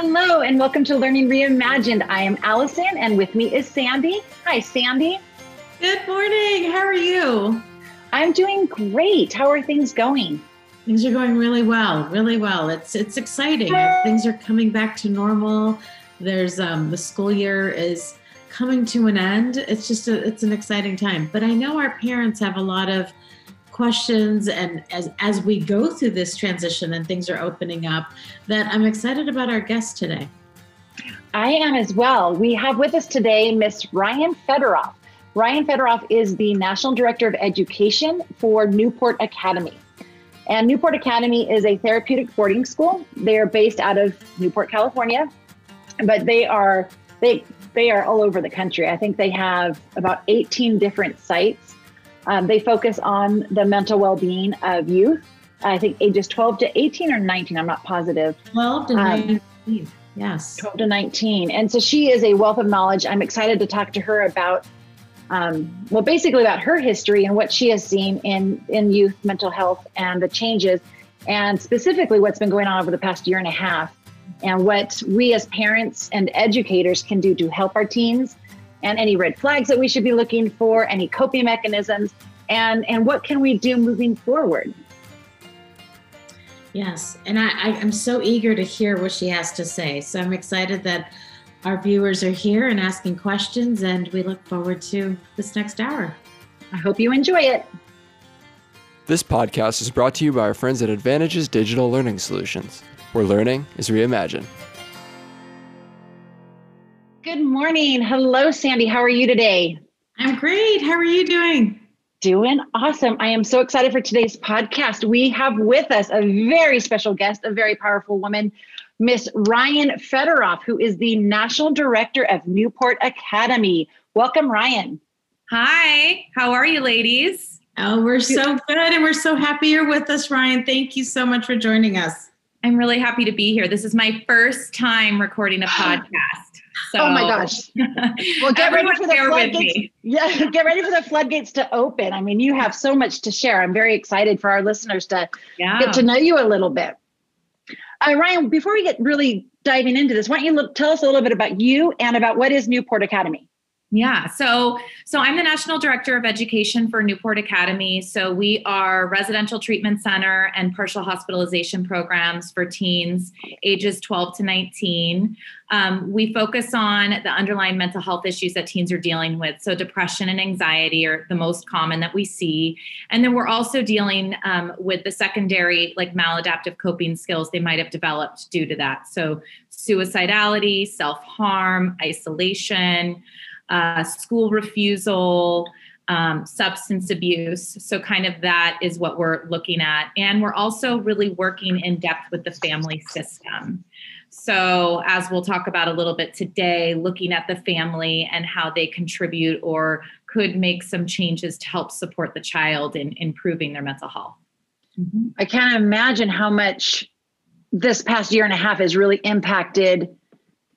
Hello, and welcome to Learning Reimagined. I am Allison, and with me is Sandy. Hi, Sandy. Good morning. How are you? I'm doing great. How are things going? Things are going really well, really well. It's it's exciting. Things are coming back to normal. There's um, the school year is coming to an end. It's just a, it's an exciting time. But I know our parents have a lot of questions and as as we go through this transition and things are opening up that I'm excited about our guest today. I am as well. We have with us today Miss Ryan Federoff. Ryan Federoff is the National Director of Education for Newport Academy. And Newport Academy is a therapeutic boarding school. They are based out of Newport, California, but they are they they are all over the country. I think they have about 18 different sites um, they focus on the mental well being of youth. I think ages 12 to 18 or 19, I'm not positive. 12 to um, 19, yes. 12 to 19. And so she is a wealth of knowledge. I'm excited to talk to her about, um, well, basically about her history and what she has seen in, in youth mental health and the changes, and specifically what's been going on over the past year and a half, and what we as parents and educators can do to help our teens and any red flags that we should be looking for, any coping mechanisms, and, and what can we do moving forward? Yes, and I, I, am so eager to hear what she has to say. So I'm excited that our viewers are here and asking questions, and we look forward to this next hour. I hope you enjoy it. This podcast is brought to you by our friends at Advantages Digital Learning Solutions, where learning is reimagined. Good morning. Hello, Sandy. How are you today? I'm great. How are you doing? Doing awesome. I am so excited for today's podcast. We have with us a very special guest, a very powerful woman, Miss Ryan Fedoroff, who is the National Director of Newport Academy. Welcome, Ryan. Hi. How are you, ladies? Oh, we're so good and we're so happy you're with us, Ryan. Thank you so much for joining us. I'm really happy to be here. This is my first time recording a podcast. So, oh my gosh. Well, get ready for the floodgates. Yeah, get ready for the floodgates to open. I mean, you have so much to share. I'm very excited for our listeners to yeah. get to know you a little bit. Uh, Ryan, before we get really diving into this, why don't you look, tell us a little bit about you and about what is Newport Academy? Yeah, so so I'm the national director of education for Newport Academy. So we are residential treatment center and partial hospitalization programs for teens ages 12 to 19. Um, we focus on the underlying mental health issues that teens are dealing with. So depression and anxiety are the most common that we see, and then we're also dealing um, with the secondary like maladaptive coping skills they might have developed due to that. So suicidality, self harm, isolation uh, school refusal, um, substance abuse. So, kind of that is what we're looking at. And we're also really working in depth with the family system. So, as we'll talk about a little bit today, looking at the family and how they contribute or could make some changes to help support the child in improving their mental health. Mm-hmm. I can't imagine how much this past year and a half has really impacted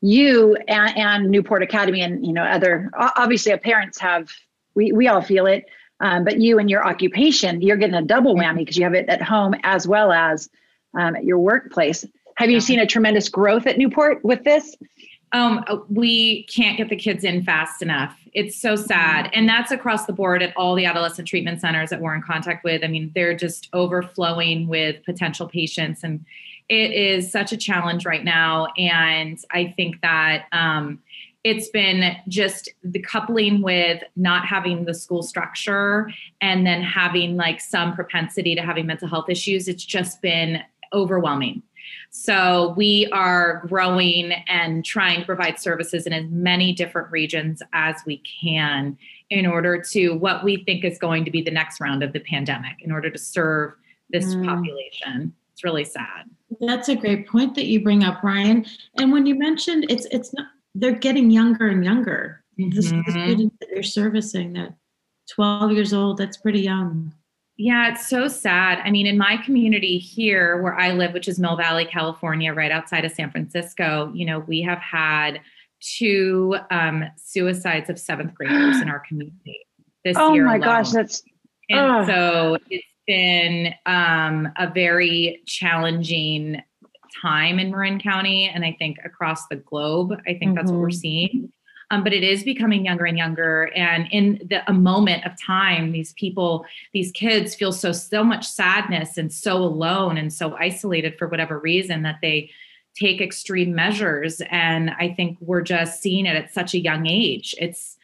you and, and, Newport Academy and you know other obviously parents have we we all feel it, um, but you and your occupation you're getting a double whammy because you have it at home as well as um, at your workplace. Have you seen a tremendous growth at Newport with this? Um, we can't get the kids in fast enough. It's so sad. And that's across the board at all the adolescent treatment centers that we're in contact with. I mean, they're just overflowing with potential patients and it is such a challenge right now. And I think that um, it's been just the coupling with not having the school structure and then having like some propensity to having mental health issues. It's just been overwhelming. So we are growing and trying to provide services in as many different regions as we can in order to what we think is going to be the next round of the pandemic in order to serve this mm. population. It's really sad. That's a great point that you bring up, Ryan. And when you mentioned it's it's not they're getting younger and younger. Mm-hmm. The, students that you're servicing that 12 years old, that's pretty young. Yeah, it's so sad. I mean, in my community here where I live, which is Mill Valley, California, right outside of San Francisco, you know, we have had two um, suicides of seventh graders in our community this oh year. Oh my alone. gosh, that's and so it's been um, a very challenging time in Marin County and I think across the globe. I think mm-hmm. that's what we're mm-hmm. seeing. Um, but it is becoming younger and younger. And in the, a moment of time, these people, these kids feel so so much sadness and so alone and so isolated for whatever reason that they take extreme measures. And I think we're just seeing it at such a young age. It's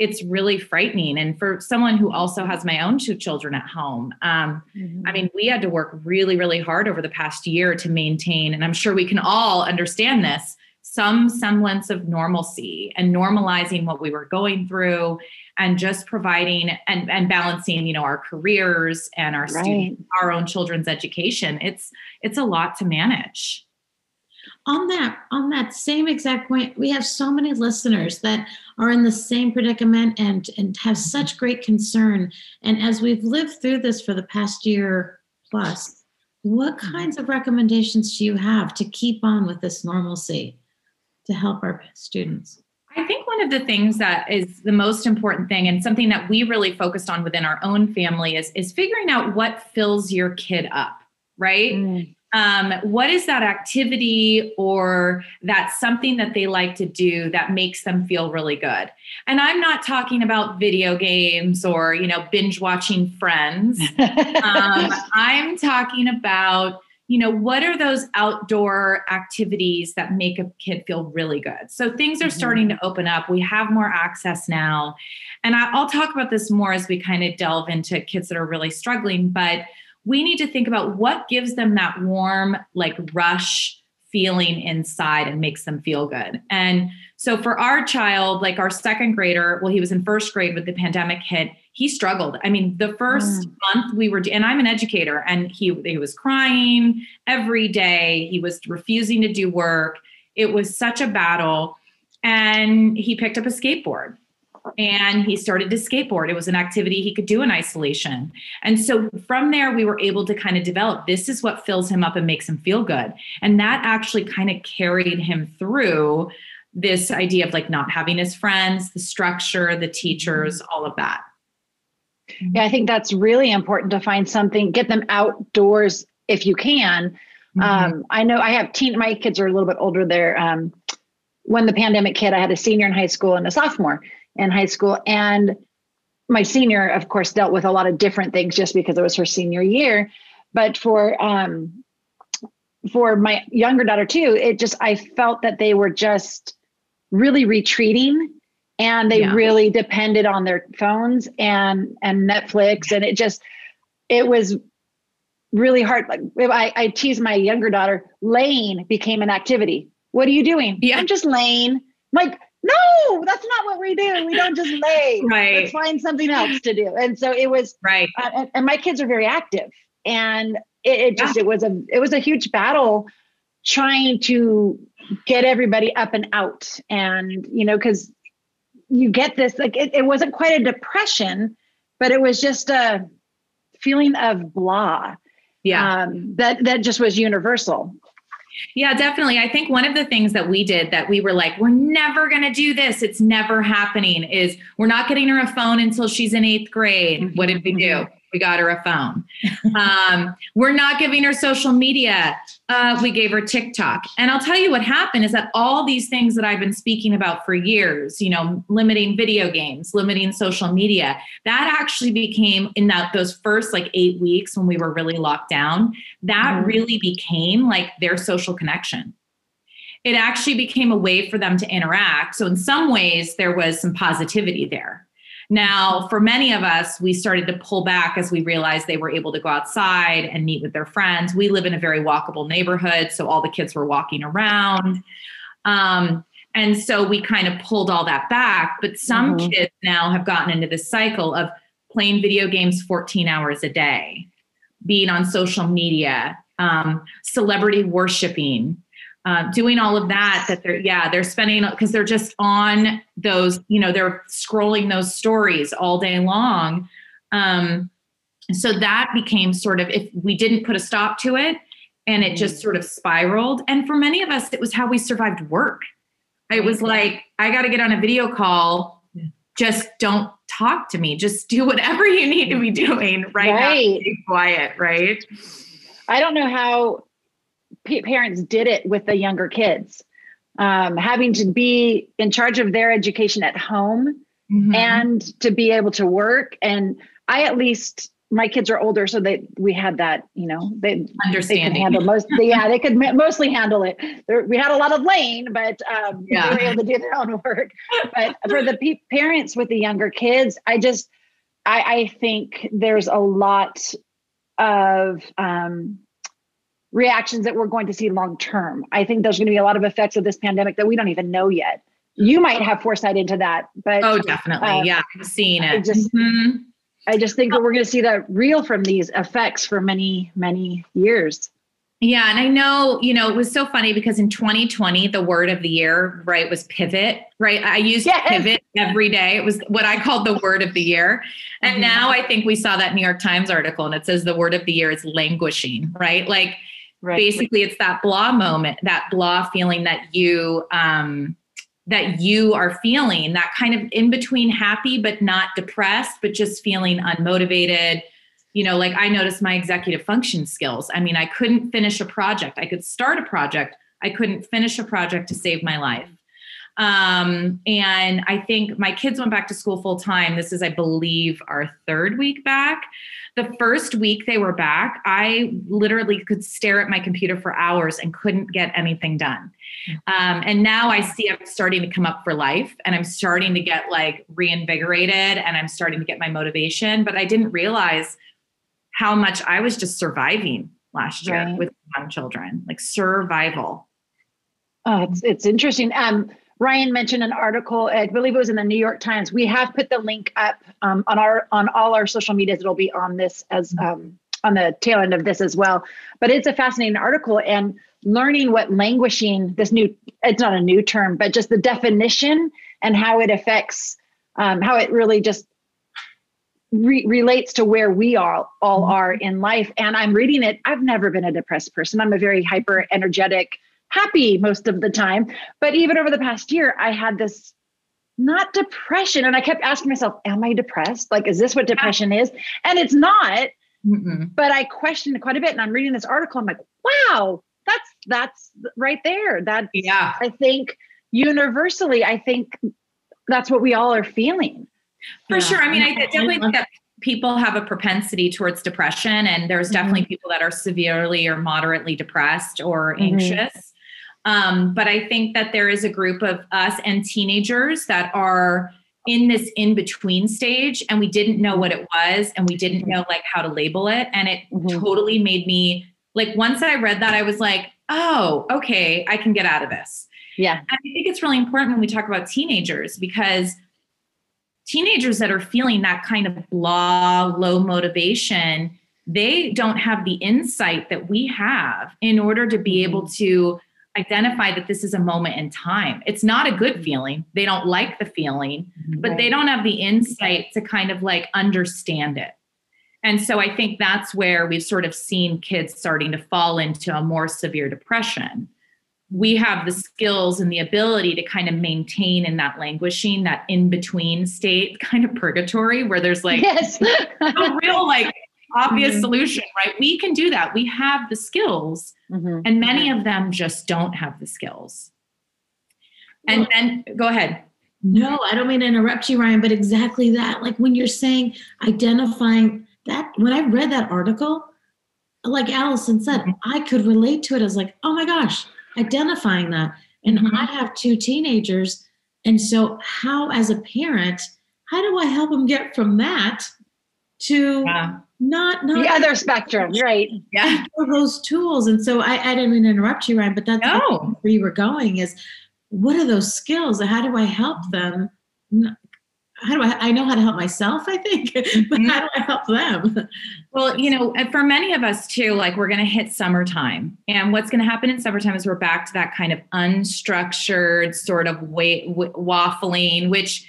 it's really frightening. And for someone who also has my own two children at home, um, mm-hmm. I mean, we had to work really, really hard over the past year to maintain, and I'm sure we can all understand this, some semblance of normalcy and normalizing what we were going through and just providing and, and balancing you know our careers and our right. students, our own children's education it's it's a lot to manage on that on that same exact point we have so many listeners that are in the same predicament and and have such great concern and as we've lived through this for the past year plus what mm-hmm. kinds of recommendations do you have to keep on with this normalcy to help our students? I think one of the things that is the most important thing and something that we really focused on within our own family is is figuring out what fills your kid up, right? Mm. Um, what is that activity or that something that they like to do that makes them feel really good? And I'm not talking about video games or you know binge watching Friends. um, I'm talking about you know, what are those outdoor activities that make a kid feel really good? So things are mm-hmm. starting to open up. We have more access now. And I, will talk about this more as we kind of delve into kids that are really struggling. But we need to think about what gives them that warm, like rush feeling inside and makes them feel good. And so for our child, like our second grader, well, he was in first grade with the pandemic hit he struggled. I mean, the first mm. month we were, and I'm an educator, and he he was crying every day. He was refusing to do work. It was such a battle, and he picked up a skateboard and he started to skateboard. It was an activity he could do in isolation. And so from there, we were able to kind of develop this is what fills him up and makes him feel good. And that actually kind of carried him through this idea of like not having his friends, the structure, the teachers, all of that. Yeah, I think that's really important to find something, get them outdoors if you can. Mm-hmm. Um, I know I have teen, my kids are a little bit older. There, um, when the pandemic hit, I had a senior in high school and a sophomore in high school. And my senior, of course, dealt with a lot of different things just because it was her senior year. But for, um, for my younger daughter too, it just, I felt that they were just really retreating and they yeah. really depended on their phones and and Netflix and it just it was really hard like I, I tease my younger daughter laying became an activity what are you doing yeah i'm just laying like no that's not what we do we don't just lay right let's find something else to do and so it was right uh, and, and, my kids are very active and it, it just yeah. it was a it was a huge battle trying to get everybody up and out and you know because you get this like it, it wasn't quite a depression, but it was just a feeling of blah. Yeah. Um, that that just was universal. Yeah, definitely. I think one of the things that we did that we were like, we're never going to do this. It's never happening. Is we're not getting her a phone until she's in eighth grade. Mm-hmm. What did we do? We got her a phone. Um, we're not giving her social media. Uh, we gave her TikTok. And I'll tell you what happened is that all these things that I've been speaking about for years, you know, limiting video games, limiting social media, that actually became in that those first like eight weeks when we were really locked down, that mm-hmm. really became like their social connection. It actually became a way for them to interact. So in some ways, there was some positivity there now, for many of us, we started to pull back as we realized they were able to go outside and meet with their friends. We live in a very walkable neighborhood, so all the kids were walking around. Um, and so we kind of pulled all that back. But some mm-hmm. kids now have gotten into this cycle of playing video games 14 hours a day, being on social media, um, celebrity worshiping, uh, doing all of that that they're yeah they're spending because they're just on those you know they're scrolling those stories all day long. Um, so that became sort of if we didn't put a stop to it and it just sort of spiraled. And for many of us it was how we survived work. It was like i got to get on a video call. Just don't talk to me. Just do whatever you need to be doing right, right. now be quiet right? I don't know how p- parents did it with the younger kids, um, having to be in charge of their education at home Mhm. and to be able to work. And I, at least, my kids are older, so that we had that. You know, they understanding. handle most. yeah, they could mostly handle it. There, we had a lot of lane, but um, Yeah. they were able to do their own work. But for the pe- parents with the younger kids, I just, I, I think there's a lot of um, reactions that we're going to see long term. I think there's going to be a lot of effects of this pandemic that we don't even know yet. You might have foresight into that, but oh, definitely. um, yeah, I'm seeing I it. just- Mhm. I just think that we're going to see that real from these effects for many, many years. Yeah, and I know, you know, it was so funny because in 2020, the word of the year, right, was pivot, right? I used Yes. pivot every day. It was what I called the word of the year. And Mhm. now I think we saw that New York Times article and it says the word of the year is languishing, right? Like Right. basically it's that blah moment, that blah feeling that you um that you are feeling, that kind of in between happy but not depressed, but just feeling unmotivated, you know like i noticed my executive function skills. I mean i couldn't finish a project. I could start a project. I couldn't finish a project to save my life. Um, and i think my kids went back to school full time this is i believe our third week back the first week they were back i literally could stare at my computer for hours and couldn't get anything done um, and now i see i'm starting to come up for life and i'm starting to get like reinvigorated and i'm starting to get my motivation but i didn't realize how much I was just surviving last year Right. with young children, like survival. Oh, it's it's interesting. Um, Ryan mentioned an article. I believe it was in the New York Times. We have put the link up um, on our on all our social medias. It'll be on this as um, on the tail end of this as well. But it's a fascinating article and learning what languishing this new it's not a new term, but just the definition and how it affects um, how it really just re- relates to where we all all are in life. And I'm reading it. I've never been a depressed person. I'm a very hyper energetic happy most of the time. But even over the past year, I had this not depression. And I kept asking myself, Am I depressed? Like, is this what depression is? And it's not. Mm-mm. But I questioned it quite a bit. And I'm reading this article. I'm like, wow, that's that's right there. That Yeah. I think universally, I think that's what we all are feeling. For Yeah. sure. I mean, I definitely think that people have a propensity towards depression, and there's Mm-hmm. definitely people that are severely or moderately depressed or Mhm. anxious. Um, but I think that there is a group of us and teenagers that are in this in between stage, and we didn't know what it was, and we didn't know like how to label it, and it Mhm. totally made me like once I read that, I was like, oh, okay, I can get out of this. Yeah. And I think it's really important when we talk about teenagers because teenagers that are feeling that kind of blah, low motivation, they don't have the insight that we have in order to be able to identify that this is a moment in time. It's not a good mm-hmm. feeling. They don't like the feeling, mm-hmm. but they don't have the insight to kind of like understand it. And so I think that's where we've sort of seen kids starting to fall into a more severe depression we have the skills and the ability to kind of maintain in that languishing, that in between state, kind of purgatory, where there's like yes. no real, like obvious Mhm. solution, right? We can do that. We have the skills, Mhm. and many of them just don't have the skills. And then go ahead. No, I don't mean to interrupt you, Ryan, but exactly that. Like when you're saying identifying that, when I read that article, like Allison said, I could relate to it. I was like, oh my gosh, identifying that. And Mhm. I have two teenagers. And so, how, as a parent, how do I help them get from that to Yeah. Not, not The other spectrum, right? Yeah. those tools? And so, I, I didn't mean to interrupt you, Ryan, but that's No. where you were going is what are those skills? How do I help them? How do I? I know how to help myself, I think, but Mhm. how do I help them? Well, you know, for many of us too, like we're going to hit summertime. And what's going to happen in summertime is we're back to that kind of unstructured sort of wait, w- waffling, which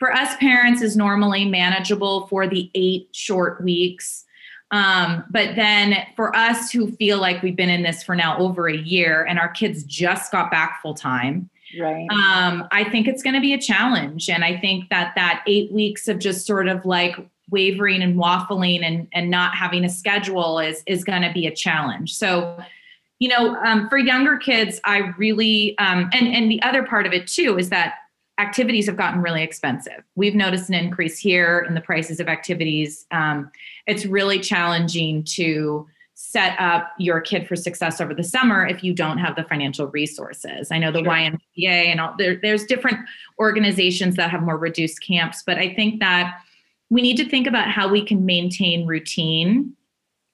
for us parents is normally manageable for the eight short weeks. Um, but then for us who feel like we've been in this for now over a year and our kids just got back full time, Right. um, I think it's going to be a challenge, and I think that that eight weeks of just sort of like wavering and waffling and and not having a schedule is is going to be a challenge. So, you know, um, for younger kids, I really, um, and and the other part of it too is that activities have gotten really expensive. We've noticed an increase here in the prices of activities. Um, it's really challenging to set up your kid for success over the summer if you don't have the financial resources. I know the sure. YMCA and all there, there's different organizations that have more reduced camps, but I think that we need to think about how we can maintain routine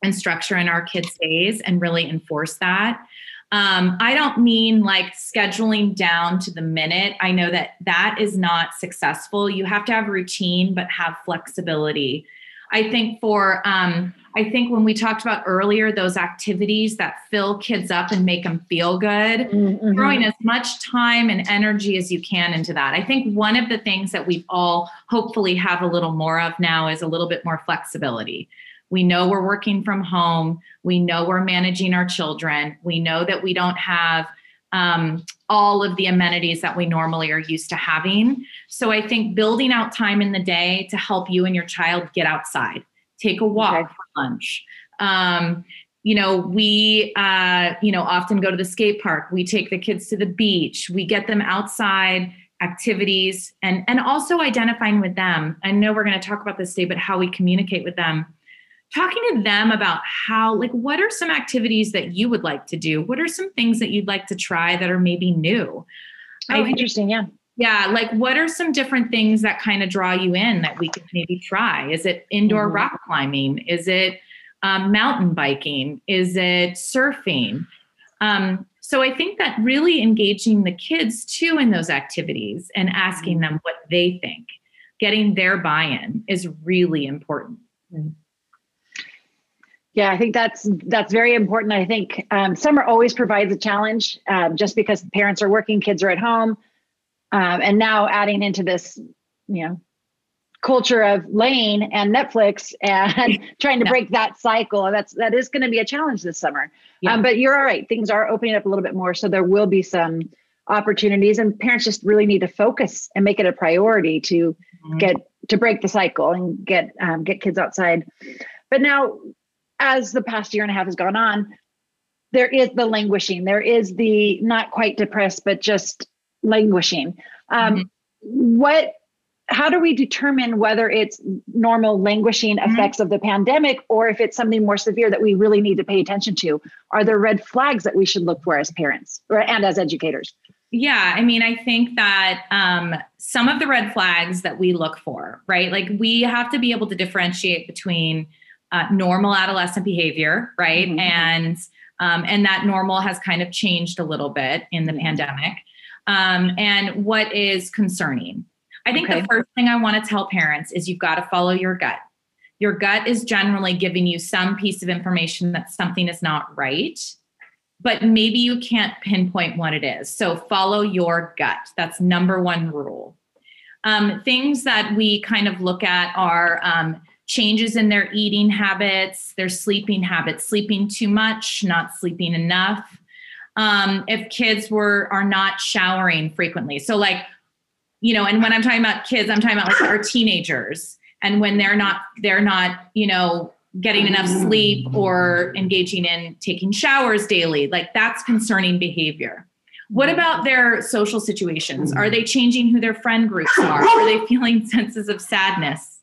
and structure in our kids' days and really enforce that. Um, I don't mean like scheduling down to the minute. I know that that is not successful. You have to have routine, but have flexibility. I think for, um, I think when we talked about earlier, those activities that fill kids up and make them feel good, mm-hmm. throwing as much time and energy as you can into that. I think one of the things that we all hopefully have a little more of now is a little bit more flexibility. We know we're working from home. We know we're managing our children. We know that we don't have um, all of the amenities that we normally are used to having. So I think building out time in the day to help you and your child get outside, take a walk okay. for lunch. Um, you know, we, uh, you know, often go to the skate park. We take the kids to the beach. We get them outside activities and and also identifying with them. I know we're going to talk about this today, but how we communicate with them talking to them about how like what are some activities that you would like to do? What are some things that you'd like to try that are maybe new? Oh I, interesting yeah. Yeah like what are some different things that kind of draw you in that we could maybe try? Is it indoor mm-hmm. rock climbing? Is it um, mountain biking? Is it surfing? Um, so i think that really engaging the kids too in those activities and asking mm-hmm. them what they think getting their buy-in is really important. Mm-hmm. Yeah, I think that's that's very important. I think um, summer always provides a challenge, um, just because parents are working, kids are at home, um, and now adding into this, you know, culture of Lane and Netflix and trying to break that cycle. That's that is going to be a challenge this summer. Yeah. Um, but you're all right; things are opening up a little bit more, so there will be some opportunities, and parents just really need to focus and make it a priority to mm-hmm. get to break the cycle and get um, get kids outside. But now as the past year and a half has gone on, there is the languishing. There is the not quite depressed, but just languishing. Um, mm-hmm. What? How do we determine whether it's normal languishing mm-hmm. effects of the pandemic or if it's something more severe that we really need to pay attention to? Are there red flags that we should look for as parents or, and as educators? Yeah, I mean, I think that um, some of the red flags that we look for, right? Like we have to be able to differentiate between uh, normal adolescent behavior, right? Mm-hmm. And um, and that normal has kind of changed a little bit in the mm-hmm. pandemic. Um, and what is concerning? I think okay. the first thing I want to tell parents is you've got to follow your gut. Your gut is generally giving you some piece of information that something is not right, but maybe you can't pinpoint what it is. So follow your gut. That's number one rule. Um, things that we kind of look at are um, changes in their eating habits, their sleeping habits, sleeping too much, not sleeping enough. Um, if kids were are not showering frequently, so like, you know, and when I'm talking about kids, I'm talking about like our teenagers, and when they're not they're not you know getting enough sleep or engaging in taking showers daily, like that's concerning behavior. What about their social situations? Are they changing who their friend groups are? Are they feeling senses of sadness?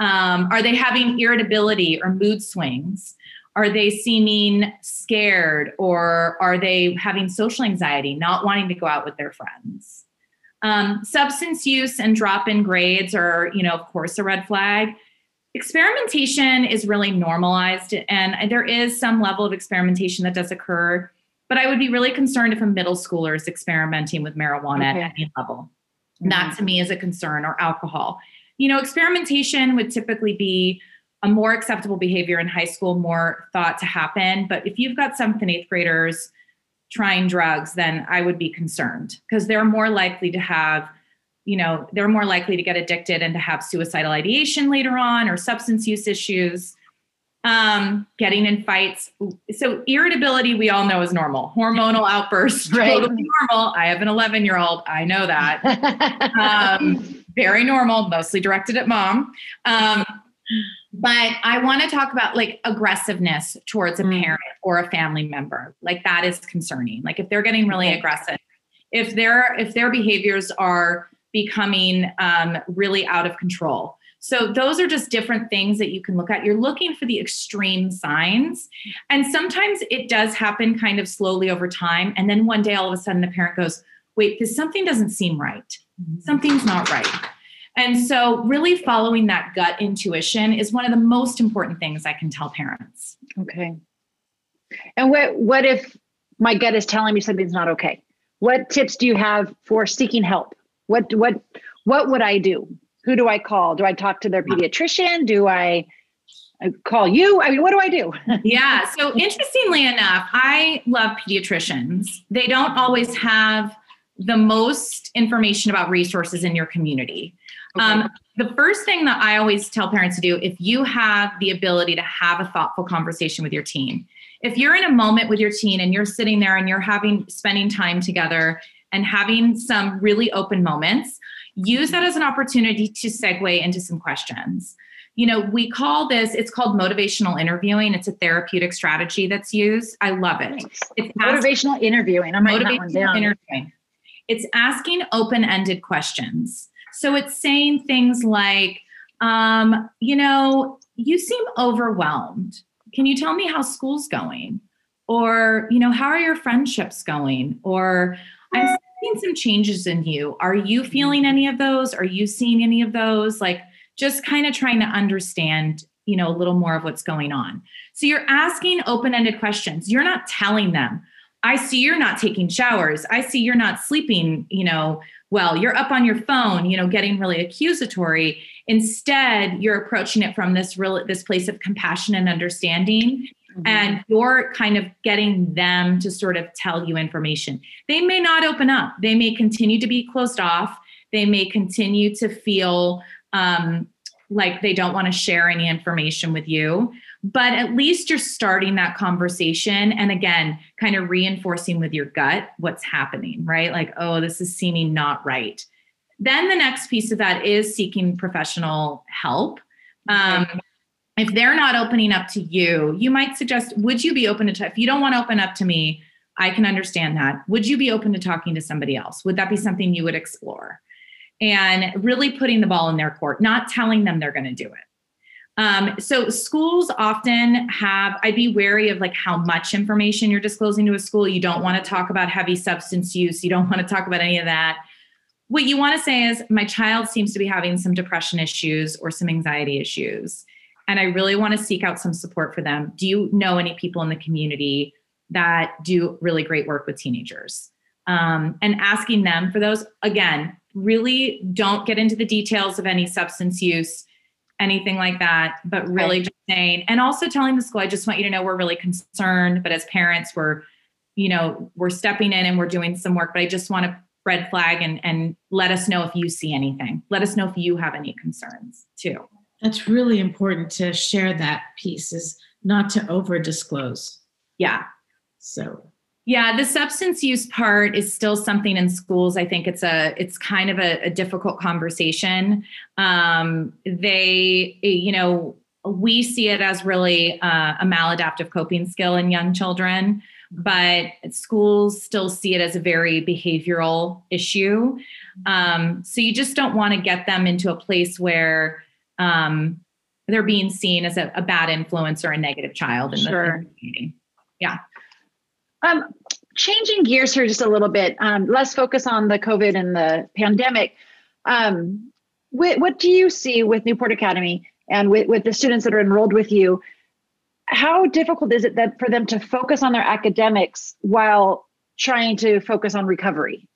Um, are they having irritability or mood swings? Are they seeming scared or are they having social anxiety, not wanting to go out with their friends? Um, substance use and drop in grades are, you know, of course, a red flag. Experimentation is really normalized, and there is some level of experimentation that does occur. But I would be really concerned if a middle schooler is experimenting with marijuana okay. at any level. Mm-hmm. That to me is a concern, or alcohol you know, experimentation would typically be a more acceptable behavior in high school, more thought to happen. But if you've got seventh and eighth graders trying drugs, then I would be concerned because they're more likely to have, you know, they're more likely to get addicted and to have suicidal ideation later on or substance use issues. Um, getting in fights. So irritability, we all know is normal. Hormonal outbursts, right. totally normal. I have an 11 year old. I know that. um, very normal, mostly directed at mom. Um, but I want to talk about like aggressiveness towards a Mm. parent or a family member. Like that is concerning. Like if they're getting really aggressive, if their if their behaviors are becoming um, really out of control. So those are just different things that you can look at. You're looking for the extreme signs, and sometimes it does happen kind of slowly over time. And then one day, all of a sudden, the parent goes, "Wait, this something doesn't seem right. Mm-hmm. Something's not right." And so, really following that gut intuition is one of the most important things I can tell parents. Okay. And what what if my gut is telling me something's not okay? What tips do you have for seeking help? What what what would I do? Who do I call? Do I talk to their pediatrician? Do I call you? I mean, what do I do? Yeah. So, interestingly enough, I love pediatricians. They don't always have the most information about resources in your community. Um, the first thing that I always tell parents to do if you have the ability to have a thoughtful conversation with your teen, if you're in a moment with your teen and you're sitting there and you're having spending time together and having some really open moments, use that as an opportunity to segue into some questions. You know, we call this, it's called motivational interviewing. It's a therapeutic strategy that's used. I love it. Thanks. It's asking- Motivational interviewing. I'm writing that one motivational down. interviewing. It's asking open-ended questions. So it's saying things like, um, you know, you seem overwhelmed. Can you tell me how school's going? Or, you know, how are your friendships going? Or I'm seeing some changes in you. Are you feeling any of those? Are you seeing any of those? Like just kind of trying to understand, you know, a little more of what's going on. So you're asking open-ended questions. You're not telling them, I see you're not taking showers. I see you're not sleeping, you know, well, you're up on your phone, you know, getting really accusatory. Instead, you're approaching it from this real this place of compassion and understanding Mhm. and you're kind of getting them to sort of tell you information. They may not open up. They may continue to be closed off. They may continue to feel um, like they don't want to share any information with you but at least you're starting that conversation and again kind of reinforcing with your gut what's happening right? Like oh this is seeming not right. Then the next piece of that is seeking professional help. Um, if they're not opening up to you you might suggest would you be open to if you don't want to open up to me i can understand that. Would you be open to talking to somebody else? Would that be something you would explore? And really putting the ball in their court not telling them they're going to do it um, so schools often have, I'd be wary of like how much information you're disclosing to a school. You don't want to talk about heavy substance use. You don't want to talk about any of that. What you want to say is, my child seems to be having some depression issues or some anxiety issues. And I really want to seek out some support for them. Do you know any people in the community that do really great work with teenagers? Um, and asking them for those, again, really don't get into the details of any substance use anything like that, but really just saying, and also telling the school, I just want you to know we're really concerned, but as parents, we're, you know, we're stepping in and we're doing some work, but I just want to red flag and and let us know if you see anything. Let us know if you have any concerns too. That's really important to share that piece is not to over disclose. Yeah. So Yeah, the substance use part is still something in schools. I think it's a it's kind of a, a difficult conversation. Um, they, you know, we see it as really uh, a maladaptive coping skill in young children, but schools still see it as a very behavioral issue. Um, so you just don't want to get them into a place where um, they're being seen as a, a bad influence or a negative child in the, in Sure. the community. Um, changing gears here just a little bit. Um, let's focus on the COVID and the pandemic. Um, what, what do you see with Newport Academy and with, with the students that are enrolled with you? How difficult is it that for them to focus on their academics while trying to focus on recovery?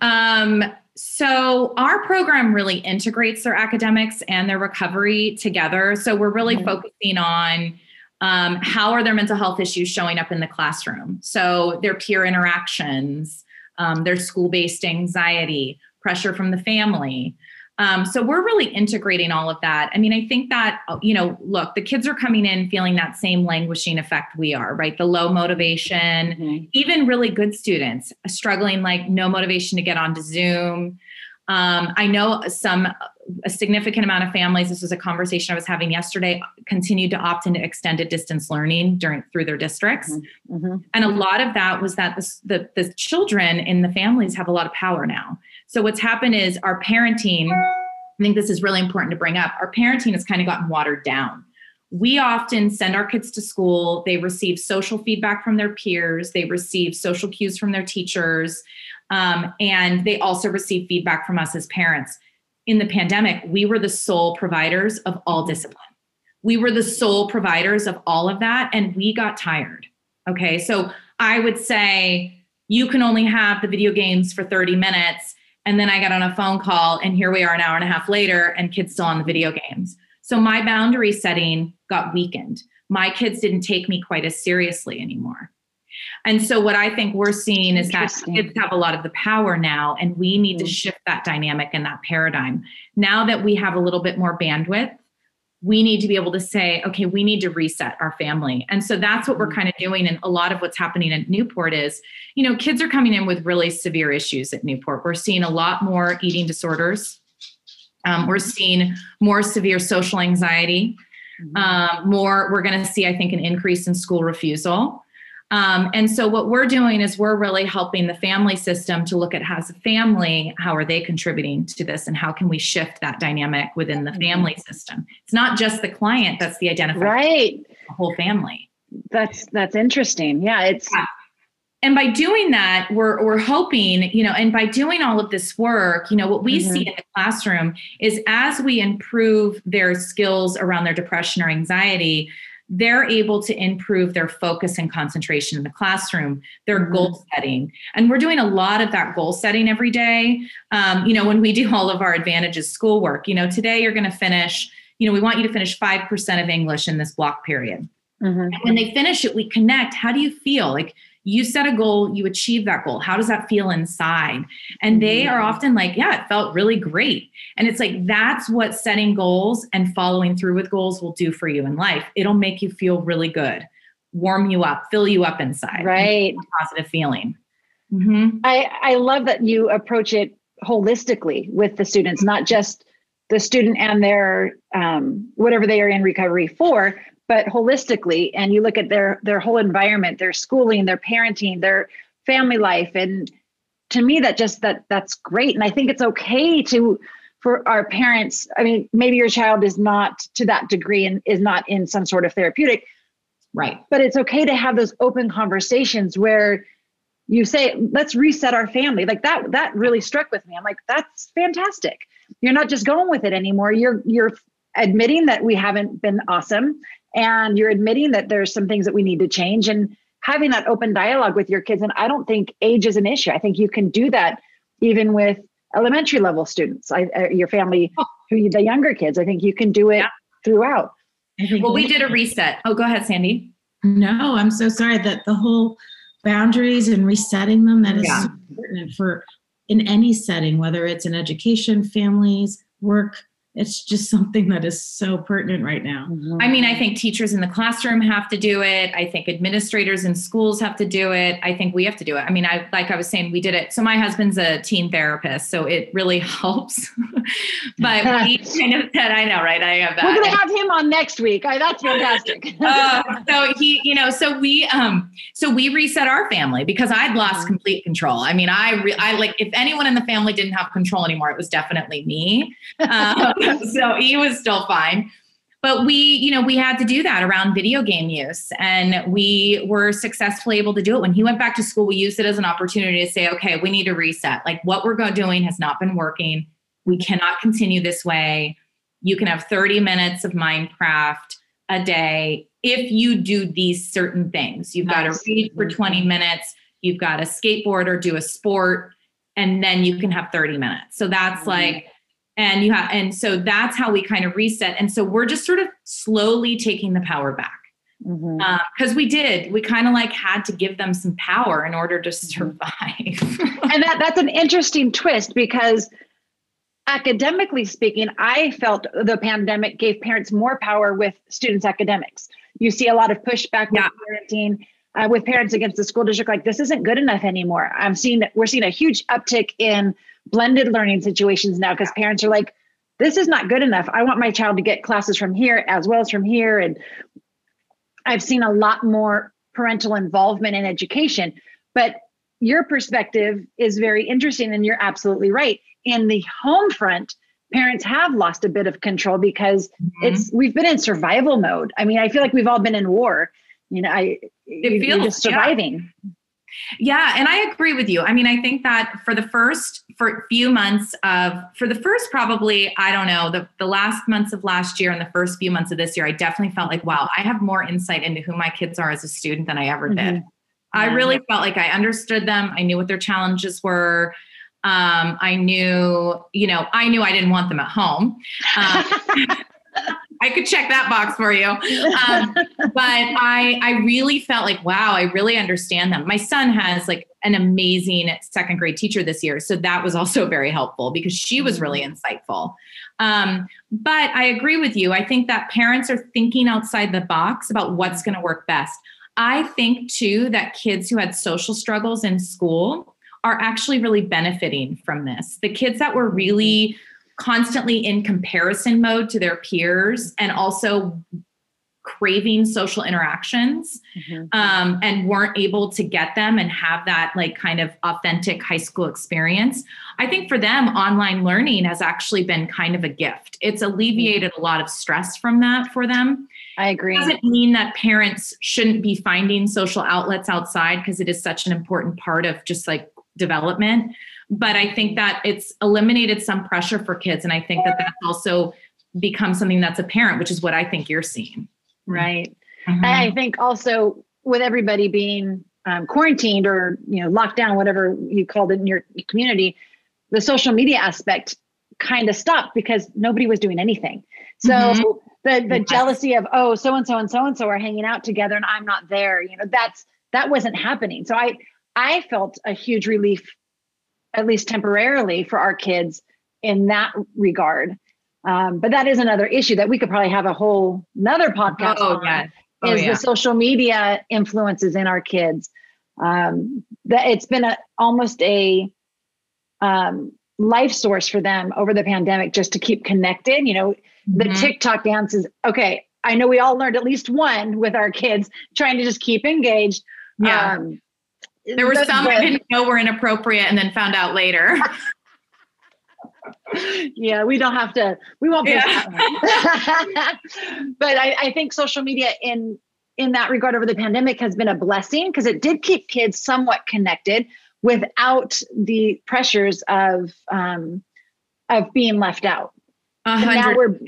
Um, so our program really integrates their academics and their recovery together. So we're really Mhm. focusing on um, how are their mental health issues showing up in the classroom. So their peer interactions, um, their school-based anxiety, pressure from the family. Um, so we're really integrating all of that. I mean, I think that you know, look, the kids are coming in feeling that same languishing effect we are, right? The low motivation, even really good students struggling like no motivation to get onto zoom Um, I know some a significant amount of families. This was a conversation I was having yesterday. Continued to opt into extended distance learning during through their districts, mm-hmm. mm-hmm. and a lot of that was that the, the the children in the families have a lot of power now. So what's happened is our parenting. I think this is really important to bring up. Our parenting has kind of gotten watered down we often send our kids to school. They receive social feedback from their peers, they receive social cues from their teachers, um, and they also receive feedback from us as parents. In the pandemic, we were the sole providers of all discipline. We were the sole providers of all of that, and we got tired. Okay, so I would say you can only have the video games for 30 minutes. And then I got on a phone call, and here we are an hour and a half later, and kids still on the video games. So my boundary setting got weakened. My kids didn't take me quite as seriously anymore. And so, what I think we're seeing is that kids have a lot of the power now, and we need mm-hmm. to shift that dynamic and that paradigm. Now that we have a little bit more bandwidth, we need to be able to say, okay, we need to reset our family. And so that's what we're mm-hmm. kind of doing. And a lot of what's happening at Newport is, you know, kids are coming in with really severe issues at Newport. We're seeing a lot more eating disorders. Um, we're seeing more severe social anxiety. Mm-hmm. Um, more, we're going to see, I think, an increase in school refusal. Um, and so what we're doing is we're really helping the family system to look at as a family, how are they contributing to this and how can we shift that dynamic within the family mm-hmm. system? It's not just the client that's the identifier. Right. The whole family. That's that's interesting. Yeah, it's yeah and by doing that we're we're hoping you know and by doing all of this work you know what we mm-hmm. see in the classroom is as we improve their skills around their depression or anxiety they're able to improve their focus and concentration in the classroom their mm-hmm. goal setting. And we're doing a lot of that goal setting every day. Um, you know when we do all of our advantages schoolwork you know today you're going to finish you know we want you to finish 5% of english in this block period. Mm-hmm. when they finish it we connect. How do you feel? Like you set a goal, you achieve that goal. How does that feel inside? And they mm-hmm. are often like, yeah, it felt really great. And it's like, that's what setting goals and following through with goals will do for you in life. It'll make you feel really good, warm you up, fill you up inside. Right. Positive feeling. Mm-hmm. I, I love that you approach it holistically with the students, not just the student and their um, whatever they are in recovery for, but holistically and you look at their their whole environment their schooling their parenting their family life and to me that just that that's great. And i think it's okay to for our parents i mean maybe your child is not to that degree and is not in some sort of therapeutic right but it's okay to have those open conversations where you say let's reset our family. Like that that really struck with me. I'm like that's fantastic. You're not just going with it anymore. You're you're admitting that we haven't been awesome and you're admitting that there's some things that we need to change. And having that open dialogue with your kids and i don't think age is an issue. I think you can do that even with elementary level students I, uh, your family oh. who the younger kids. I think you can do it yeah. throughout. Well we did a reset. Oh go ahead sandy. No i'm so sorry that the whole boundaries and resetting them that is yeah. so important for in any setting whether it's in education families work it's just something that is so pertinent right now. I mean, I think teachers in the classroom have to do it. I think administrators in schools have to do it. I think we have to do it. I mean, I like I was saying, we did it. So my husband's a teen therapist, so it really helps. but we kind of said, I know, right? I have that. We're gonna have him on next week. I, that's fantastic. uh, so he, you know, so we, um, so we reset our family because I'd lost mm-hmm. complete control. I mean, I, re- I like if anyone in the family didn't have control anymore, it was definitely me. Um, so he was still fine. But we you know we had to do that around video game use. And we were successfully able to do it. When he went back to school we used it as an opportunity to say okay we need to reset. Like what we're doing has not been working. We cannot continue this way. You can have 30 minutes of minecraft a day if you do these certain things. You've got to read for 20 minutes. You've got to skateboard or do a sport. And then you can have 30 minutes. So that's like and you have and so that's how we kind of reset and so we're just sort of slowly taking the power back because mm-hmm. uh, we did we kind of like had to give them some power in order to mm-hmm. survive and that that's an interesting twist because academically speaking i felt the pandemic gave parents more power with students academics you see a lot of pushback with yeah. parenting uh, with parents against the school district like this isn't good enough anymore i'm seeing that we're seeing a huge uptick in blended learning situations now because parents are like, this is not good enough. I want my child to get classes from here as well as from here. And I've seen a lot more parental involvement in education. But your perspective is very interesting, and you're absolutely right. In the home front, parents have lost a bit of control because mm-hmm. it's we've been in survival mode. I mean, I feel like we've all been in war. You know, I it feels just surviving. Yeah. Yeah, and I agree with you. I mean, I think that for the first for few months of for the first probably, I don't know, the, the last months of last year and the first few months of this year, I definitely felt like, wow, I have more insight into who my kids are as a student than I ever did. Mm-hmm. I really felt like I understood them. I knew what their challenges were. Um, I knew, you know, I knew I didn't want them at home. Um, I could check that box for you. Um, but I, I really felt like, wow, I really understand them. My son has like an amazing second grade teacher this year. So that was also very helpful because she was really mm-hmm. insightful. Um, but I agree with you. I think that parents are thinking outside the box about what's going to work best. I think too that kids who had social struggles in school are actually really benefiting from this. The kids that were really constantly in comparison mode to their peers and also craving social interactions mm-hmm. um, and weren't able to get them and have that like kind of authentic high school experience. I think for them online learning has actually been kind of a gift. It's alleviated a lot of stress from that for them. I agree. It doesn't mean that parents shouldn't be finding social outlets outside because it is such an important part of just like development but I think that it's eliminated some pressure for kids. And I think that that's also become something that's apparent, which is what I think you're seeing. Right. Mm-hmm. I think also with everybody being um, quarantined or, you know, locked down, whatever you called it in your community, the social media aspect kind of stopped because nobody was doing anything. So mm-hmm. the the yes. jealousy of oh so and so and so and so are hanging out together and I'm not there, you know, that's that wasn't happening. So I I felt a huge relief at least temporarily for our kids in that regard. Um, but that is another issue that we could probably have a whole another podcast oh, on. Yeah. Oh, is yeah. the social media influences in our kids? Um, that it's been a, almost a um, life source for them over the pandemic just to keep connected. You know, mm-hmm. the TikTok dances. Okay, I know we all learned at least one with our kids trying to just keep engaged. Yeah. Um, there were some I didn't know were inappropriate and then found out later. yeah, we don't have to, we won't yeah. but I, I think social media in in that regard over the pandemic has been a blessing because it did keep kids somewhat connected without the pressures of um, of being left out. Now we're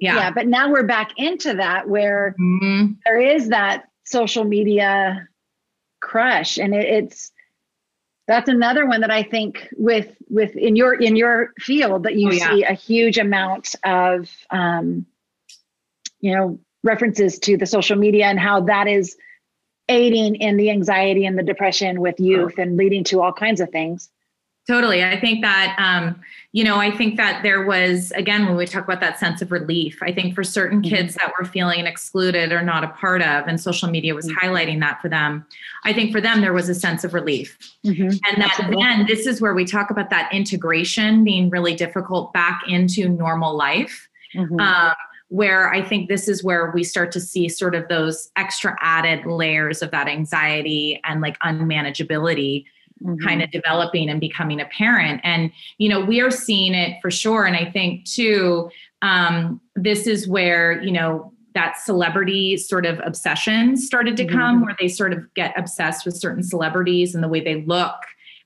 yeah. yeah, but now we're back into that where mm-hmm. there is that social media crush and it, it's that's another one that i think with with in your in your field that you oh, yeah. see a huge amount of um you know references to the social media and how that is aiding in the anxiety and the depression with youth oh. and leading to all kinds of things Totally. I think that, um, you know, I think that there was, again, when we talk about that sense of relief, I think for certain mm-hmm. kids that were feeling excluded or not a part of, and social media was mm-hmm. highlighting that for them, I think for them, there was a sense of relief. Mm-hmm. And that Absolutely. then this is where we talk about that integration being really difficult back into normal life. Mm-hmm. Um, where I think this is where we start to see sort of those extra added layers of that anxiety and like unmanageability mm-hmm. kind of developing and becoming a parent. And, you know, we are seeing it for sure. And I think too, um, this is where, you know, that celebrity sort of obsession started to come mm-hmm. where they sort of get obsessed with certain celebrities and the way they look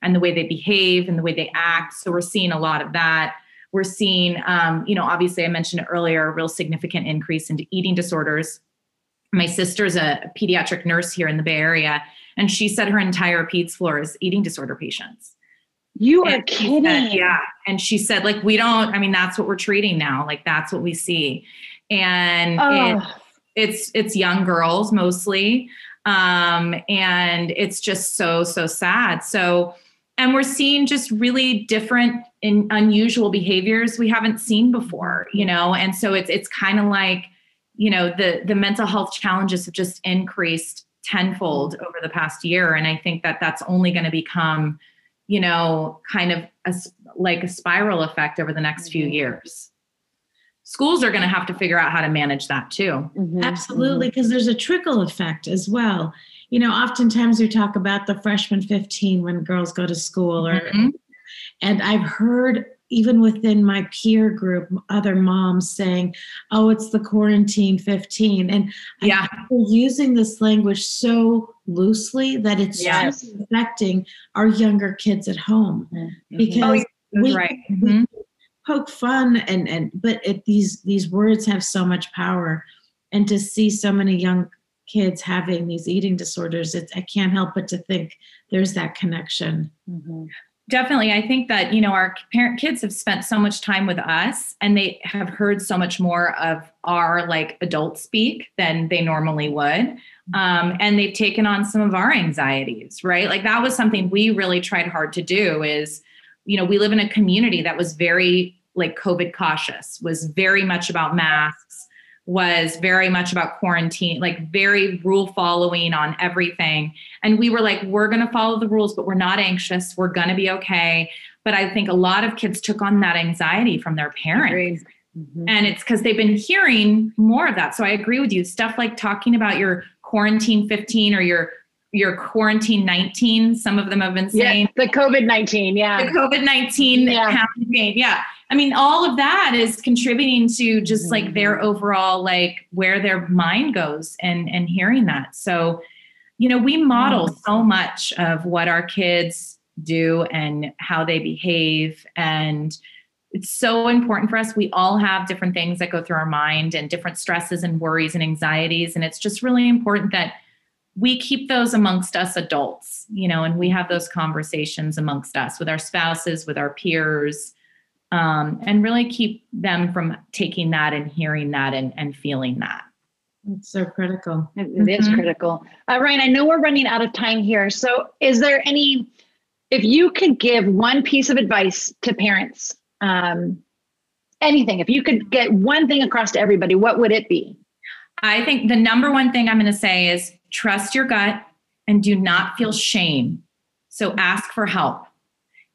and the way they behave and the way they act. So we're seeing a lot of that. We're seeing, um, you know, obviously I mentioned earlier, a real significant increase into eating disorders. My sister's a pediatric nurse here in the Bay Area, and she said her entire peds floor is eating disorder patients. You and are kidding. Said, yeah. And she said, like, we don't, I mean, that's what we're treating now. Like, that's what we see. And oh. it, it's it's young girls mostly. Um, and it's just so, so sad. So and we're seeing just really different and unusual behaviors we haven't seen before, you know, and so it's it's kind of like, you know, the the mental health challenges have just increased tenfold over the past year and i think that that's only going to become you know, kind of a, like a spiral effect over the next few Mhm. years. Schools are going to have to figure out how to manage that too. Mhm. Absolutely, because there's a trickle effect as well. You know, oftentimes we talk about the freshman 15 when girls go to school, or Mhm. and I've heard even within my peer group, other moms saying, "Oh, it's the quarantine 15," and Yeah. we're using this language so loosely that it's Yes. just affecting our younger kids at home Mhm. because Oh, That's we, right. we Mhm. poke fun and and but it, these these words have so much power and to see so many young kids having these eating disorders it's i can't help but to think there's that connection Mhm. Definitely. I think that, you know, our parent kids have spent so much time with us and they have heard so much more of our like adult speak than they normally would. Um, and they've taken on some of our anxieties, right? Like that was something we really tried hard to do is, you know, we live in a community that was very like COVID cautious, was very much about masks, was very much about quarantine, like very rule following on everything. And we were like, we're going to follow the rules, but we're not anxious. We're going to be okay. But I think a lot of kids took on that anxiety from their parents. Mhm. And it's because they've been hearing more of that. So I agree with you. Stuff like talking about your quarantine 15 or your your quarantine 19. Some of them have been Yeah, saying the COVID 19. Yeah. the COVID 19 Yeah. campaign. Yeah. I mean, all of that is contributing to just like Mhm. their overall, like where their mind goes and, and hearing that. So, you know, we model so much of what our kids do and how they behave. And it's so important for us. We all have different things that go through our mind and different stresses and worries and anxieties. And it's just really important that we keep those amongst us adults, you know, and we have those conversations amongst us with our spouses, with our peers, um, and really keep them from taking that and hearing that and, and feeling that. it's so critical It, it is Mhm. critical. Uh, Ryan, I know we're running out of time here. So, is there any, if you could give one piece of advice to parents, um, anything, if you could get one thing across to everybody, what would it be? I think the number one thing I'm going to say is trust your gut and do not feel shame. So ask for help.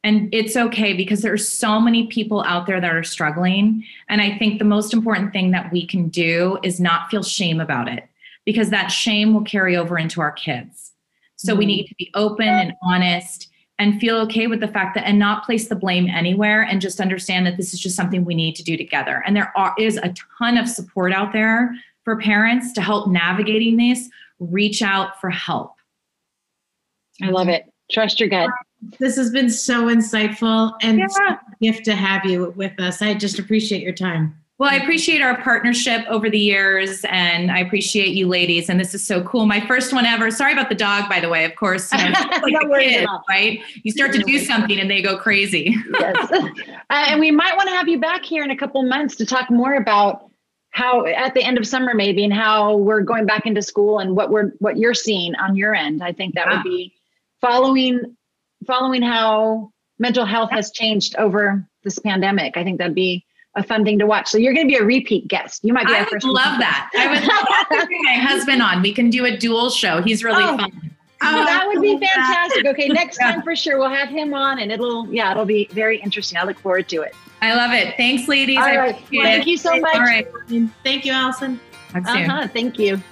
And it's okay because there are so many people out there that are struggling. And I think the most important thing that we can do is not feel shame about it because that shame will carry over into our kids. So we Mhm. need to be open and honest and feel okay with the fact that and not place the blame anywhere and just understand that this is just something we need to do together. And there are, is a ton of support out there for parents to help navigating this. Reach out for help. I love it. Trust your gut. This has been so insightful and Yeah. a gift to have you with us i just appreciate your time Well, I appreciate our partnership over the years, and I appreciate you ladies. And this is so cool. My first one ever. Sorry about the dog, by the way. Of course, you know, like No a worries kid, right? You start to do something, and they go crazy. yes. Uh, and we might want to have you back here in a couple months to talk more about how at the end of summer maybe and how we're going back into school and what we're what you're seeing on your end. I think that Yeah. would be following following how mental health has changed over this pandemic. I think that'd be a fun thing to watch. So you're going to be a repeat guest. You might be I would love that. I would love to bring my husband on. We can do a dual show. He's really Oh. fun. guest. that would be love that. fantastic. Okay, next Yeah. time for sure we'll have him on, and it'll yeah, it'll be very interesting. I look forward to it. I love it. Thanks, ladies. All I right, appreciate thank it. you so much. All right. thank you allison Uh huh. Thank you.